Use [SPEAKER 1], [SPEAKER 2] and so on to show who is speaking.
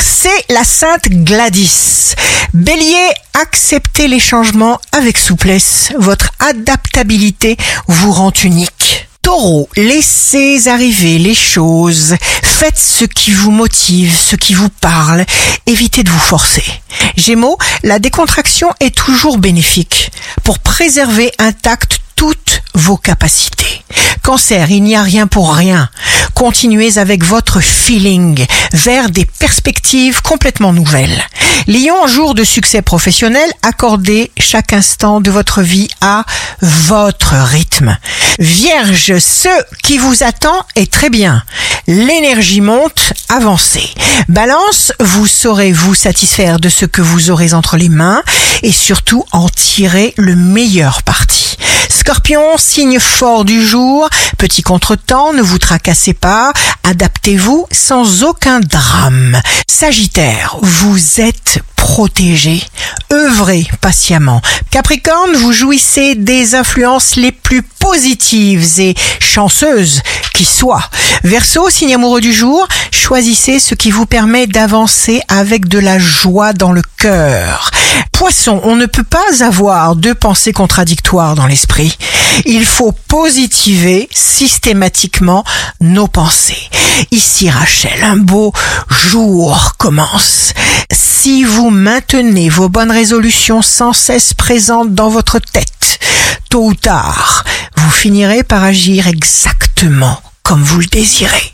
[SPEAKER 1] c'est la Sainte Gladys. Bélier, acceptez les changements avec souplesse. Votre adaptabilité vous rend unique. Taureau, laissez arriver les choses. Faites ce qui vous motive, ce qui vous parle. Évitez de vous forcer. Gémeaux, la décontraction est toujours bénéfique pour préserver intact toutes vos capacités. Cancer, il n'y a rien pour rien. Continuez avec votre feeling vers des perspectives complètement nouvelles. Lion, jour de succès professionnel, accordez chaque instant de votre vie à votre rythme. Vierge, ce qui vous attend est très bien. L'énergie monte, avancez. Balance, vous saurez vous satisfaire de ce que vous aurez entre les mains et surtout en tirer le meilleur parti. Scorpion, signe fort du jour, petit contretemps, ne vous tracassez pas, adaptez-vous sans aucun drame. Sagittaire, vous êtes protégé, œuvrez patiemment. Capricorne, vous jouissez des influences les plus positives et chanceuses qui soient. Verseau, signe amoureux du jour, choisissez ce qui vous permet d'avancer avec de la joie dans le cœur. Poisson, on ne peut pas avoir deux pensées contradictoires dans l'esprit. Il faut positiver systématiquement nos pensées. Ici Rachel, un beau jour commence. Si vous maintenez vos bonnes résolutions sans cesse présentes dans votre tête, tôt ou tard, vous finirez par agir exactement comme vous le désirez.